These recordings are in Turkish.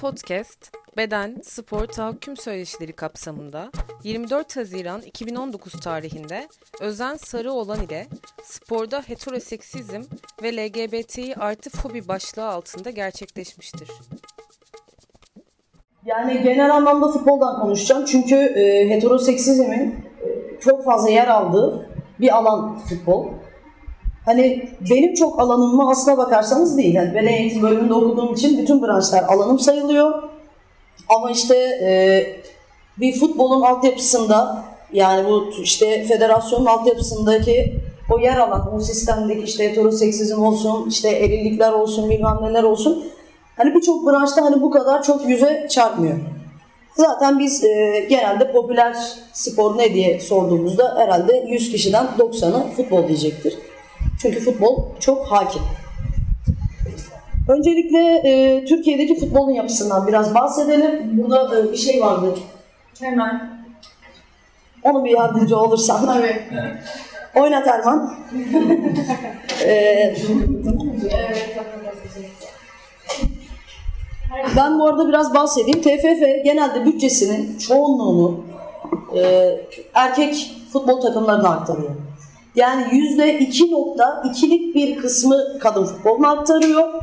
Podcast, beden, spor, tahakküm söyleşileri kapsamında 24 Haziran 2019 tarihinde Özen Sarıoğlan ile sporda heteroseksizm ve LGBTİ artı fobi başlığı altında gerçekleşmiştir. Yani genel anlamda futboldan konuşacağım çünkü e, heteroseksizmin e, çok fazla yer aldığı bir alan futbol. Hani benim çok alanım mı aslına bakarsanız değil. Yani beden eğitim bölümünde okuduğum için bütün branşlar alanım sayılıyor. Ama işte e, bir futbolun altyapısında yani bu işte federasyonun altyapısındaki o yer alan, o sistemdeki işte heteroseksizm olsun, işte erillikler olsun, bilmem neler olsun. Hani birçok branşta hani bu kadar çok yüze çarpmıyor. Zaten biz e, genelde popüler spor ne diye sorduğumuzda herhalde 100 kişiden 90'ı futbol diyecektir. Çünkü futbol çok hakim. Öncelikle e, Türkiye'deki futbolun yapısından biraz bahsedelim. Burada e, bir şey vardı. Hemen. Onu bir yardımcı olursan. Tabii. Oynat Erman. e, Evet. ben bu arada biraz bahsedeyim. TFF genelde bütçesinin çoğunluğunu e, erkek futbol takımlarına aktarıyor. Yani yüzde 2.2'lik bir kısmı kadın futboluna aktarıyor.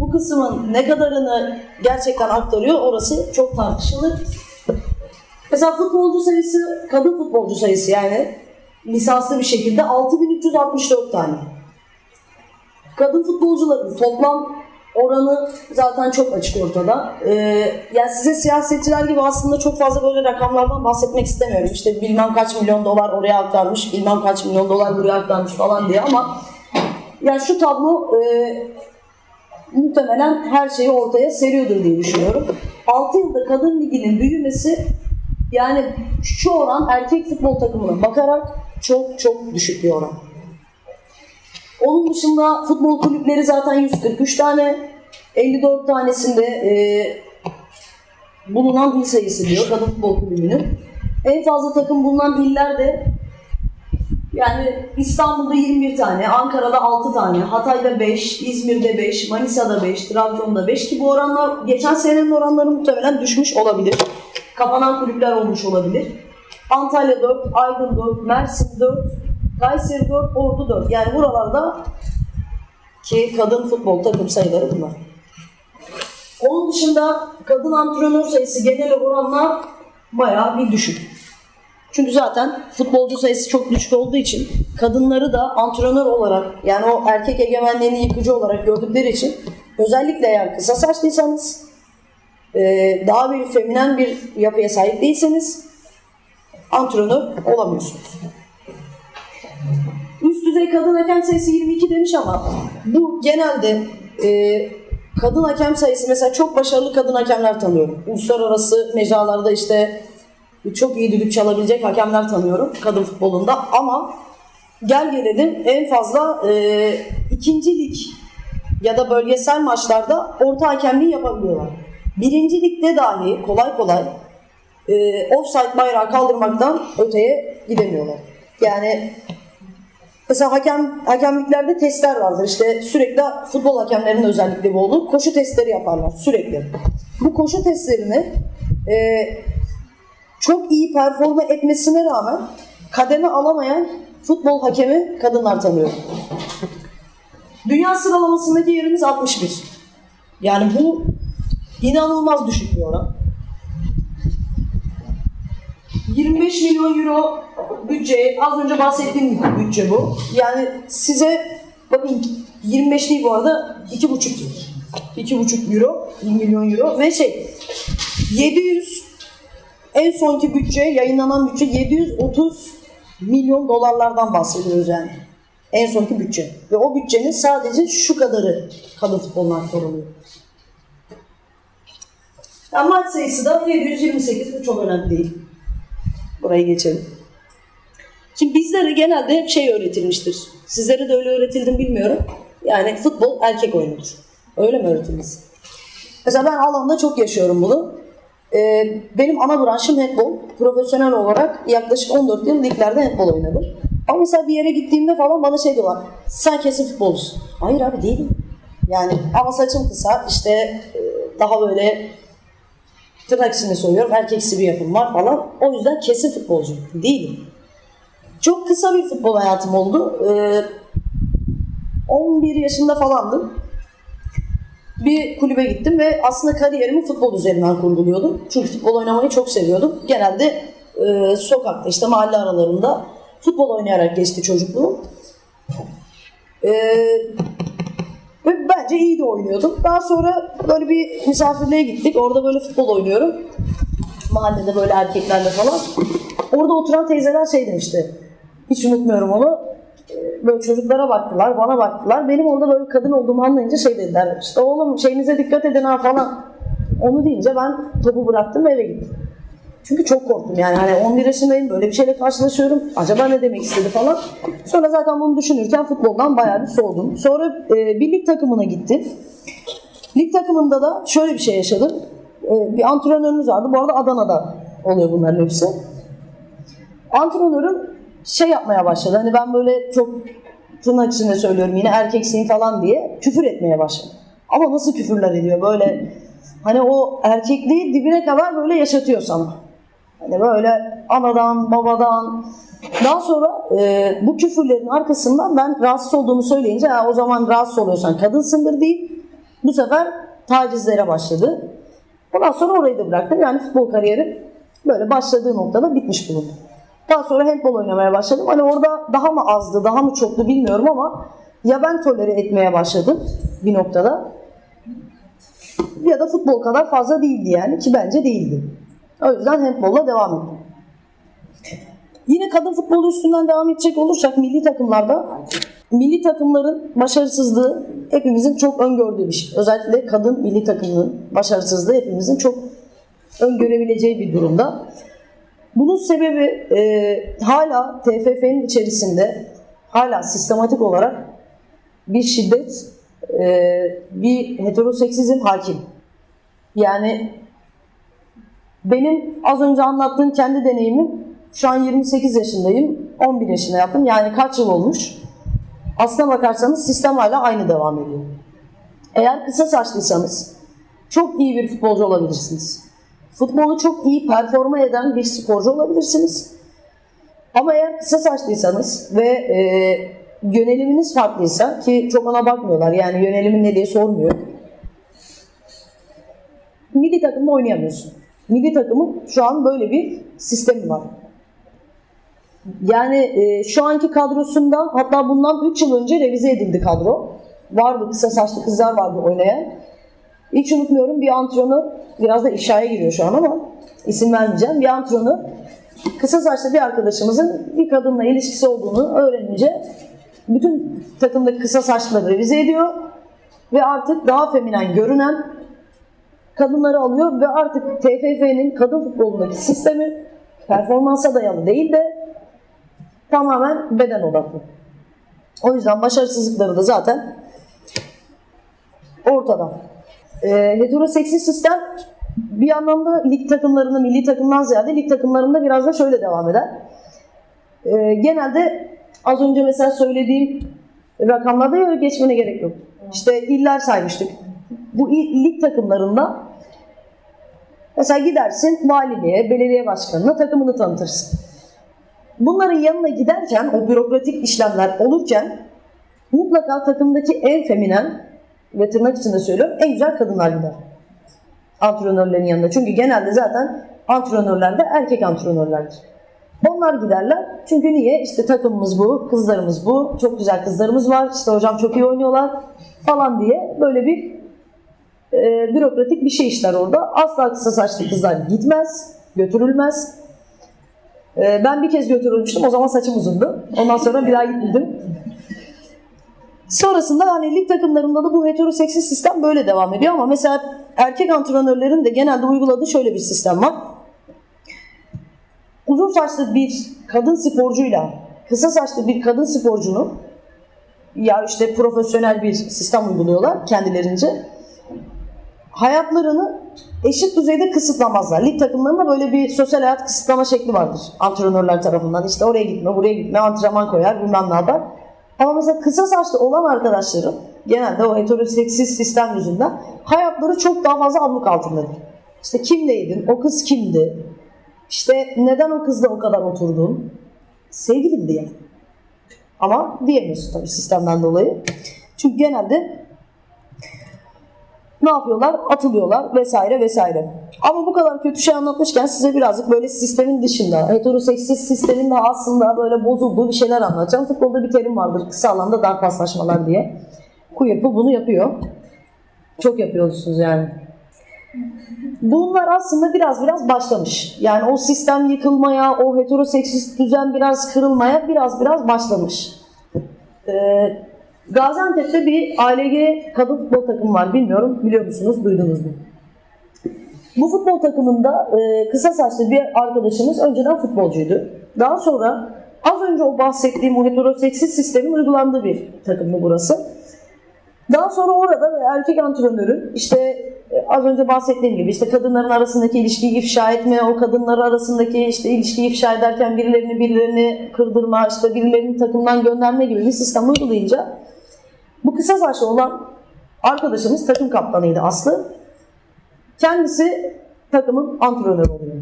Bu kısmın ne kadarını gerçekten aktarıyor orası çok tartışılır. Mesela futbolcu sayısı, kadın futbolcu sayısı yani lisanslı bir şekilde 6364 tane. Kadın futbolcuların toplam oranı zaten çok açık ortada. Ee, yani size siyasetçiler gibi aslında çok fazla böyle rakamlardan bahsetmek istemiyorum. İşte bilmem kaç milyon dolar oraya aktarmış, bilmem kaç milyon dolar buraya aktarmış falan diye ama yani şu tablo e, muhtemelen her şeyi ortaya seriyordur diye düşünüyorum. 6 yılda kadın liginin büyümesi yani şu oran erkek futbol takımına bakarak çok çok düşük bir oran. Onun dışında futbol kulüpleri zaten 143 tane, 54 tanesinde e, bulunan il sayısı diyor kadın futbol kulübünün. En fazla takım bulunan iller de yani İstanbul'da 21 tane, Ankara'da 6 tane, Hatay'da 5, İzmir'de 5, Manisa'da 5, Trabzon'da 5 ki bu oranlar geçen senenin oranları muhtemelen düşmüş olabilir. Kapanan kulüpler olmuş olabilir. Antalya 4, Aydın 4, Mersin 4, Kayseri 4, Ordu 4. Yani buralarda ki kadın futbol takım sayıları bunlar. Onun dışında kadın antrenör sayısı genel oranla bayağı bir düşük. Çünkü zaten futbolcu sayısı çok düşük olduğu için kadınları da antrenör olarak yani o erkek egemenliğini yıkıcı olarak gördükleri için özellikle eğer kısa saçlıysanız daha bir feminen bir yapıya sahip değilseniz antrenör olamıyorsunuz. Üst düzey kadın hakem sayısı 22 demiş ama bu genelde e, kadın hakem sayısı mesela çok başarılı kadın hakemler tanıyorum. Uluslararası mecralarda işte çok iyi düdük çalabilecek hakemler tanıyorum kadın futbolunda ama gel gelelim en fazla e, ikinci lig ya da bölgesel maçlarda orta hakemliği yapabiliyorlar. Birinci ligde dahi kolay kolay e, offside bayrağı kaldırmaktan öteye gidemiyorlar. Yani mesela hakem hakemliklerde testler vardır. İşte sürekli futbol hakemlerinin özellikle bu olur. Koşu testleri yaparlar sürekli. Bu koşu testlerini e, çok iyi performa etmesine rağmen kademe alamayan futbol hakemi kadınlar tanıyorum. Dünya sıralamasındaki yerimiz 61. Yani bu inanılmaz düşük bir oran. 25 milyon euro bütçe, az önce bahsettiğim bütçe bu. Yani size, bakın 25 değil bu arada, 2,5 2,5 euro, 1 milyon euro ve şey, 700 en sonki bütçe, yayınlanan bütçe 730 milyon dolarlardan bahsediyoruz yani. En sonki bütçe. Ve o bütçenin sadece şu kadarı kadın futboluna aktarılıyor. Yani maç sayısı da 728, bu çok önemli değil. Burayı geçelim. Şimdi bizlere genelde hep şey öğretilmiştir. Sizlere de öyle öğretildi mi bilmiyorum. Yani futbol erkek oyunudur. Öyle mi öğretildiniz? Mesela ben alanda çok yaşıyorum bunu. Ee, benim ana branşım handball. Profesyonel olarak yaklaşık 14 yıl liglerde handball oynadım. Ama mesela bir yere gittiğimde falan bana şey diyorlar. Sen kesin futbolcusun. Hayır abi değilim. Yani ama saçım kısa işte e, daha böyle tırnak içinde söylüyorum erkeksi bir yapım var falan. O yüzden kesin futbolcu değilim. Çok kısa bir futbol hayatım oldu. Ee, 11 yaşında falandım. Bir kulübe gittim ve aslında kariyerimi futbol üzerinden kurguluyordum. Çünkü futbol oynamayı çok seviyordum. Genelde e, sokakta işte mahalle aralarında futbol oynayarak geçti çocukluğum. Ee, ve bence iyi de oynuyordum. Daha sonra böyle bir misafirliğe gittik. Orada böyle futbol oynuyorum. Mahallede böyle erkeklerle falan. Orada oturan teyzeler şey demişti. Hiç unutmuyorum onu. Ee, Böyle çocuklara baktılar, bana baktılar. Benim orada böyle kadın olduğumu anlayınca şey dediler. İşte oğlum şeyinize dikkat edin ha falan. Onu deyince ben topu bıraktım ve eve gittim. Çünkü çok korktum yani hani 11 yaşındayım böyle bir şeyle karşılaşıyorum. Acaba ne demek istedi falan. Sonra zaten bunu düşünürken futboldan bayağı bir soğudum. Sonra e, bir lig takımına gittim. Lig takımında da şöyle bir şey yaşadım. E, bir antrenörümüz vardı. Bu arada Adana'da oluyor bunların hepsi. Antrenörüm şey yapmaya başladı. Hani ben böyle çok tırnak içinde söylüyorum yine erkeksiyim falan diye küfür etmeye başladı. Ama nasıl küfürler ediyor böyle hani o erkekliği dibine kadar böyle yaşatıyor sana. Hani böyle anadan, babadan. Daha sonra e, bu küfürlerin arkasından ben rahatsız olduğumu söyleyince "Ha, o zaman rahatsız oluyorsan kadınsındır deyip bu sefer tacizlere başladı. Ondan sonra orayı da bıraktım. Yani futbol kariyerim böyle başladığı noktada bitmiş bulundu. Daha sonra handball oynamaya başladım. Hani orada daha mı azdı, daha mı çoktu bilmiyorum ama ya ben tolere etmeye başladım bir noktada ya da futbol kadar fazla değildi yani ki bence değildi. O yüzden handbolla devam ettim. Yine kadın futbolu üstünden devam edecek olursak milli takımlarda milli takımların başarısızlığı hepimizin çok öngördüğü bir şey. Özellikle kadın milli takımının başarısızlığı hepimizin çok öngörebileceği bir durumda. Bunun sebebi e, hala TFF'nin içerisinde hala sistematik olarak bir şiddet, e, bir heteroseksizm hakim. Yani benim az önce anlattığım kendi deneyimim şu an 28 yaşındayım. 11 yaşında yaptım. Yani kaç yıl olmuş? Aslına bakarsanız sistem hala aynı devam ediyor. Eğer kısa saçlıysanız çok iyi bir futbolcu olabilirsiniz. Futbolu çok iyi performa eden bir sporcu olabilirsiniz. Ama eğer kısa saçlıysanız ve e, yöneliminiz farklıysa ki çok ona bakmıyorlar yani yönelimin ne diye sormuyor. Milli takımda oynayamıyorsun. Milli takımın şu an böyle bir sistemi var. Yani e, şu anki kadrosunda hatta bundan 3 yıl önce revize edildi kadro. Vardı kısa saçlı kızlar vardı oynayan. Hiç unutmuyorum bir antrenör, biraz da ifşaya giriyor şu an ama isim vermeyeceğim. Bir antrenör kısa saçlı bir arkadaşımızın bir kadınla ilişkisi olduğunu öğrenince bütün takımdaki kısa saçları revize ediyor ve artık daha feminen görünen kadınları alıyor ve artık TFF'nin kadın futbolundaki sistemi performansa dayalı değil de tamamen beden odaklı. O yüzden başarısızlıkları da zaten ortada. E, heteroseksist sistem bir anlamda lig takımlarında, milli takımdan ziyade lig takımlarında biraz da şöyle devam eder. E, genelde az önce mesela söylediğim rakamlarda yok, geçmene gerek yok. İşte iller saymıştık. Bu lig takımlarında mesela gidersin valiliğe, belediye başkanına takımını tanıtırsın. Bunların yanına giderken o bürokratik işlemler olurken mutlaka takımdaki en feminen ve tırnak içinde söylüyorum en güzel kadınlar gider. Antrenörlerin yanında. Çünkü genelde zaten antrenörler de erkek antrenörlerdir. Onlar giderler. Çünkü niye? İşte takımımız bu, kızlarımız bu, çok güzel kızlarımız var, işte hocam çok iyi oynuyorlar falan diye böyle bir e, bürokratik bir şey işler orada. Asla kısa saçlı kızlar gitmez, götürülmez. E, ben bir kez götürülmüştüm. O zaman saçım uzundu. Ondan sonra bir daha gitmedim. Sonrasında hani lig takımlarında da bu heteroseksist sistem böyle devam ediyor ama mesela erkek antrenörlerin de genelde uyguladığı şöyle bir sistem var. Uzun saçlı bir kadın sporcuyla kısa saçlı bir kadın sporcunun ya işte profesyonel bir sistem uyguluyorlar kendilerince. Hayatlarını eşit düzeyde kısıtlamazlar. Lig takımlarında böyle bir sosyal hayat kısıtlama şekli vardır antrenörler tarafından. İşte oraya gitme, buraya gitme, antrenman koyar, bilmem ne yapar. Ama mesela kısa saçlı olan arkadaşlarım genelde o heteroseksist sistem yüzünden hayatları çok daha fazla abluk altındadır. İşte kimleydin? O kız kimdi? İşte neden o kızla o kadar oturdun? Sevgilimdi yani. Ama diyemiyorsun tabii sistemden dolayı. Çünkü genelde ne yapıyorlar? Atılıyorlar vesaire vesaire. Ama bu kadar kötü şey anlatmışken size birazcık böyle sistemin dışında, heteroseksist sistemin de aslında böyle bozulduğu bir şeyler anlatacağım. Futbolda bir terim vardır kısa alanda dar paslaşmalar diye. Kuyupu bunu yapıyor. Çok yapıyorsunuz yani. Bunlar aslında biraz biraz başlamış. Yani o sistem yıkılmaya, o heteroseksist düzen biraz kırılmaya biraz biraz başlamış. Ee, Gaziantep'te bir ALG kadın futbol takımı var. Bilmiyorum biliyor musunuz, duydunuz mu? Bu futbol takımında e, kısa saçlı bir arkadaşımız önceden futbolcuydu. Daha sonra az önce o bahsettiğim heteroseksist sistemin uygulandığı bir takımdı burası. Daha sonra orada erkek antrenörün işte e, az önce bahsettiğim gibi işte kadınların arasındaki ilişkiyi ifşa etme, o kadınlar arasındaki işte ilişkiyi ifşa ederken birilerini birilerini kırdırma, işte birilerini takımdan gönderme gibi bir sistem uygulayınca bu kısa saçlı olan arkadaşımız takım kaptanıydı Aslı. Kendisi takımın antrenörü oluyor.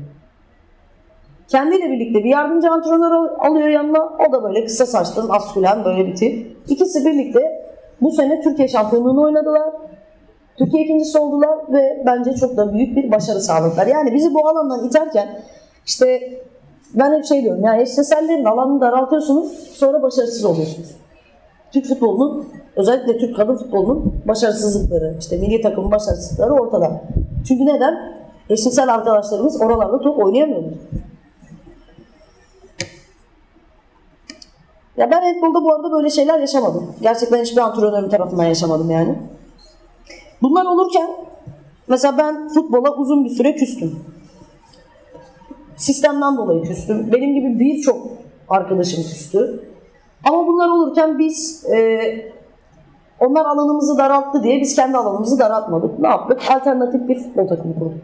Kendiyle birlikte bir yardımcı antrenör alıyor yanına. O da böyle kısa saçlı, askülen böyle bir tip. İkisi birlikte bu sene Türkiye şampiyonluğunu oynadılar. Türkiye ikincisi oldular ve bence çok da büyük bir başarı sağladılar. Yani bizi bu alandan iterken işte ben hep şey diyorum yani eşcinsellerin alanını daraltıyorsunuz sonra başarısız oluyorsunuz. Türk futbolunun özellikle Türk kadın futbolunun başarısızlıkları, işte milli takımın başarısızlıkları ortada. Çünkü neden? Eşcinsel arkadaşlarımız oralarda top oynayamıyorlar. Ya ben handbolda bu arada böyle şeyler yaşamadım. Gerçekten hiçbir antrenörüm tarafından yaşamadım yani. Bunlar olurken mesela ben futbola uzun bir süre küstüm. Sistemden dolayı küstüm. Benim gibi birçok arkadaşım küstü. Ama bunlar olurken biz e, onlar alanımızı daralttı diye biz kendi alanımızı daraltmadık. Ne yaptık? Alternatif bir futbol takımı kurduk.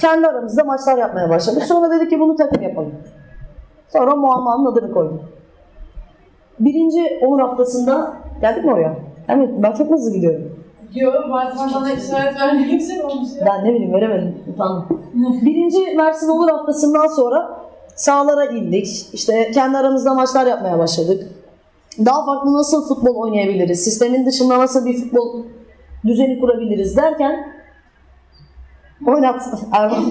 Kendi aramızda maçlar yapmaya başladık. Sonra dedik ki bunu takım yapalım. Sonra Muamma'nın adını koydum. Birinci Onur haftasında geldik mi oraya? Evet ben çok hızlı gidiyorum. Yok bazen bana işaret vermek için olmuş ya. Ben ne bileyim veremedim. Utandım. Birinci Mersin Onur haftasından sonra sahalara indik. İşte kendi aramızda maçlar yapmaya başladık. Daha farklı nasıl futbol oynayabiliriz? Sistemin dışında nasıl bir futbol düzeni kurabiliriz derken oynat Erman.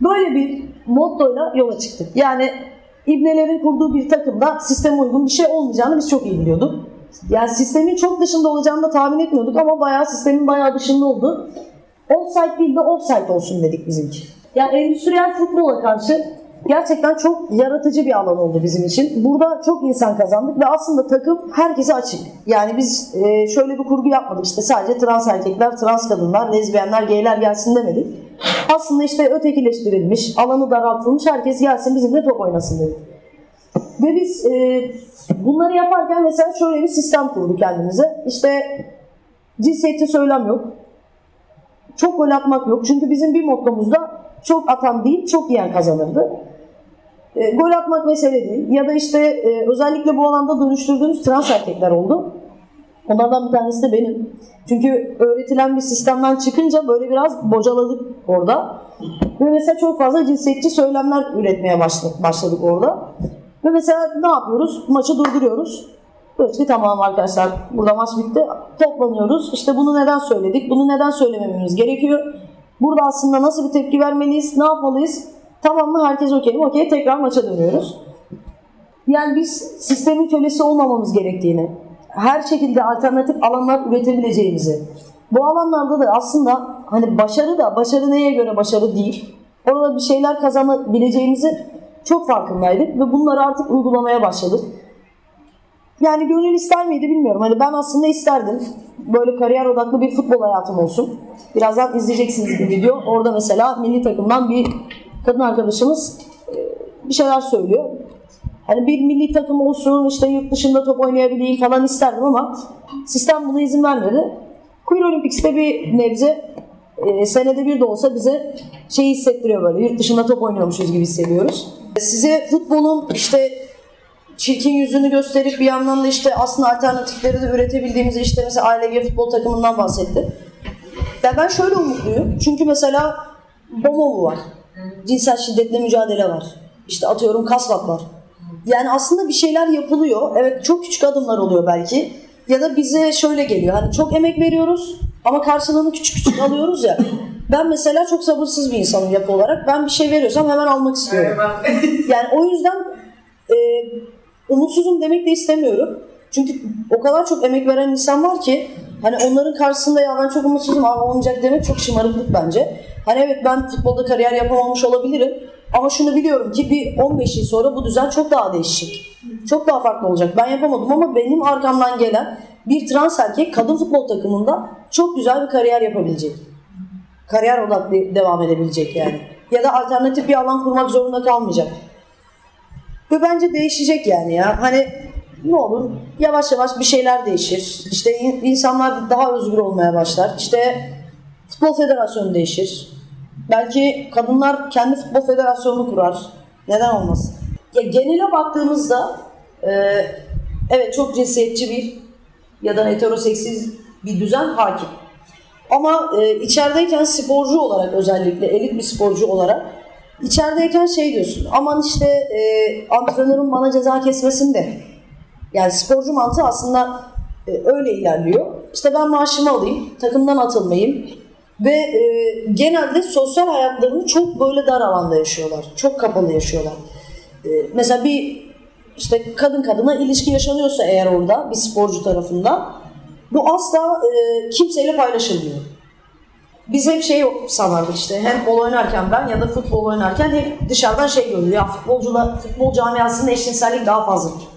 Böyle bir mottoyla yola çıktık. Yani İbnelerin kurduğu bir takımda sisteme uygun bir şey olmayacağını biz çok iyi biliyorduk. Yani sistemin çok dışında olacağını da tahmin etmiyorduk ama bayağı sistemin bayağı dışında oldu. Offside değil de offside olsun dedik bizimki. Yani endüstriyel futbola karşı gerçekten çok yaratıcı bir alan oldu bizim için. Burada çok insan kazandık ve aslında takım herkese açık. Yani biz e, şöyle bir kurgu yapmadık işte sadece trans erkekler, trans kadınlar, lezbiyenler, gayler gelsin demedik. Aslında işte ötekileştirilmiş, alanı daraltılmış herkes gelsin bizimle top oynasın dedik. Ve biz e, bunları yaparken mesela şöyle bir sistem kurduk kendimize. İşte cinsiyetçi söylem yok. Çok gol atmak yok. Çünkü bizim bir mottomuzda çok atan değil, çok yiyen kazanırdı. E, gol atmak mesele değil. Ya da işte e, özellikle bu alanda dönüştürdüğümüz trans erkekler oldu. Onlardan bir tanesi de benim. Çünkü öğretilen bir sistemden çıkınca böyle biraz bocaladık orada. Ve mesela çok fazla cinsiyetçi söylemler üretmeye başladık orada. Ve mesela ne yapıyoruz? Maçı durduruyoruz. Diyoruz ki tamam arkadaşlar burada maç bitti. Toplanıyoruz. İşte bunu neden söyledik? Bunu neden söylemememiz gerekiyor? Burada aslında nasıl bir tepki vermeliyiz? Ne yapmalıyız? Tamam mı? Herkes okey mi? Okey. Tekrar maça dönüyoruz. Yani biz sistemin kölesi olmamamız gerektiğini, her şekilde alternatif alanlar üretebileceğimizi, bu alanlarda da aslında hani başarı da başarı neye göre başarı değil. Orada bir şeyler kazanabileceğimizi çok farkındaydık ve bunları artık uygulamaya başladık. Yani gönül ister miydi bilmiyorum. Hani ben aslında isterdim. Böyle kariyer odaklı bir futbol hayatım olsun. Birazdan izleyeceksiniz bir video. Orada mesela milli takımdan bir kadın arkadaşımız bir şeyler söylüyor. Hani bir milli takım olsun, işte yurt dışında top oynayabileyim falan isterdim ama sistem buna izin vermedi. Queer Olympics'te bir nebze e, senede bir de olsa bize şey hissettiriyor böyle. Yurt dışında top oynuyormuşuz gibi hissediyoruz. Size futbolun işte çirkin yüzünü gösterip bir yandan da işte aslında alternatifleri de üretebildiğimizi işte mesela ALG futbol takımından bahsetti. Ya ben şöyle umutluyum. Çünkü mesela BOMOV var. Cinsel şiddetle mücadele var. İşte atıyorum kasvat var. Yani aslında bir şeyler yapılıyor. Evet çok küçük adımlar oluyor belki. Ya da bize şöyle geliyor. Hani çok emek veriyoruz ama karşılığını küçük küçük alıyoruz ya. Ben mesela çok sabırsız bir insanım yapı olarak. Ben bir şey veriyorsam hemen almak istiyorum. Yani o yüzden e, umutsuzum demek de istemiyorum. Çünkü o kadar çok emek veren insan var ki hani onların karşısında ya ben çok umutsuzum ama olmayacak demek çok şımarıklık bence. Hani evet ben futbolda kariyer yapamamış olabilirim ama şunu biliyorum ki bir 15 yıl sonra bu düzen çok daha değişecek. Çok daha farklı olacak. Ben yapamadım ama benim arkamdan gelen bir trans erkek kadın futbol takımında çok güzel bir kariyer yapabilecek. Kariyer odaklı devam edebilecek yani. Ya da alternatif bir alan kurmak zorunda kalmayacak. Ve bence değişecek yani ya. Hani ne olur yavaş yavaş bir şeyler değişir. İşte in- insanlar daha özgür olmaya başlar. İşte futbol federasyonu değişir. Belki kadınlar kendi futbol federasyonunu kurar. Neden olmasın? Ya genele baktığımızda e, evet çok cinsiyetçi bir ya da heteroseksiz bir düzen hakim. Ama e, içerideyken sporcu olarak özellikle elit bir sporcu olarak içerideyken şey diyorsun aman işte e, antrenörüm bana ceza kesmesin de. Yani sporcu mantığı aslında e, öyle ilerliyor. İşte ben maaşımı alayım, takımdan atılmayayım ve e, genelde sosyal hayatlarını çok böyle dar alanda yaşıyorlar. Çok kapalı yaşıyorlar. E, mesela bir işte kadın kadına ilişki yaşanıyorsa eğer orada bir sporcu tarafından bu asla e, kimseyle paylaşılmıyor. Biz hep şey sanardık işte handball oynarken ben ya da futbol oynarken hep dışarıdan şey görüyor. Ya futbolcula, futbol camiasında eşcinsellik daha fazladır.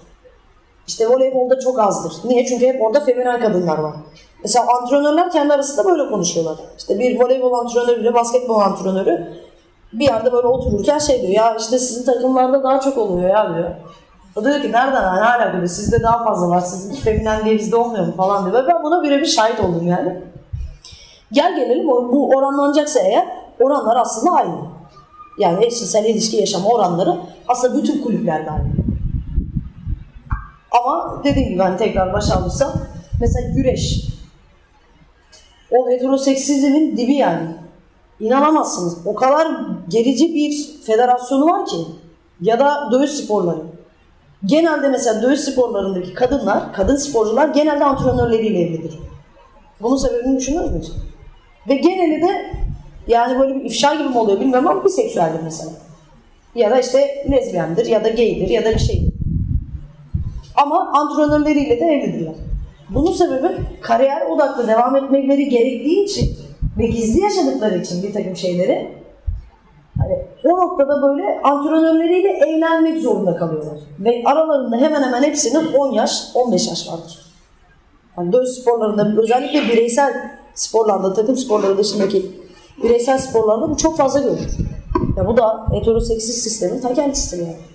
İşte voleybolda çok azdır. Niye? Çünkü hep orada feminen kadınlar var. Mesela antrenörler kendi arasında böyle konuşuyorlar. İşte bir voleybol antrenörüyle basketbol antrenörü bir yerde böyle otururken şey diyor ya işte sizin takımlarda daha çok oluyor ya diyor. O diyor ki nereden ne alaka diyor. Sizde daha fazla var. Sizin feminen diye bizde olmuyor mu falan diyor. Ben buna birebir şahit oldum yani. Gel gelelim bu oranlanacaksa eğer oranlar aslında aynı. Yani eşcinsel ilişki yaşama oranları aslında bütün kulüplerde aynı. Ama dediğim gibi ben tekrar başa alırsam mesela güreş o heteroseksizmin dibi yani. İnanamazsınız. O kadar gerici bir federasyonu var ki. Ya da dövüş sporları. Genelde mesela dövüş sporlarındaki kadınlar, kadın sporcular genelde antrenörleriyle evlidir. Bunun sebebini düşünüyor musunuz? hiç? Ve geneli de yani böyle bir ifşa gibi mi oluyor bilmiyorum ama biseksüeldir mesela. Ya da işte lezbiyendir ya da gaydir ya da bir şeydir. Ama antrenörleriyle de evlidirler. Bunun sebebi kariyer odaklı devam etmeleri gerektiği için ve gizli yaşadıkları için bir takım şeyleri hani o noktada böyle antrenörleriyle evlenmek zorunda kalıyorlar. Ve aralarında hemen hemen hepsinin 10 yaş, 15 yaş vardır. Yani dövüş sporlarında özellikle bireysel sporlarda, takım sporları dışındaki bireysel sporlarda bu çok fazla görülür. Ya bu da heteroseksist sistemin ta kendisidir yani.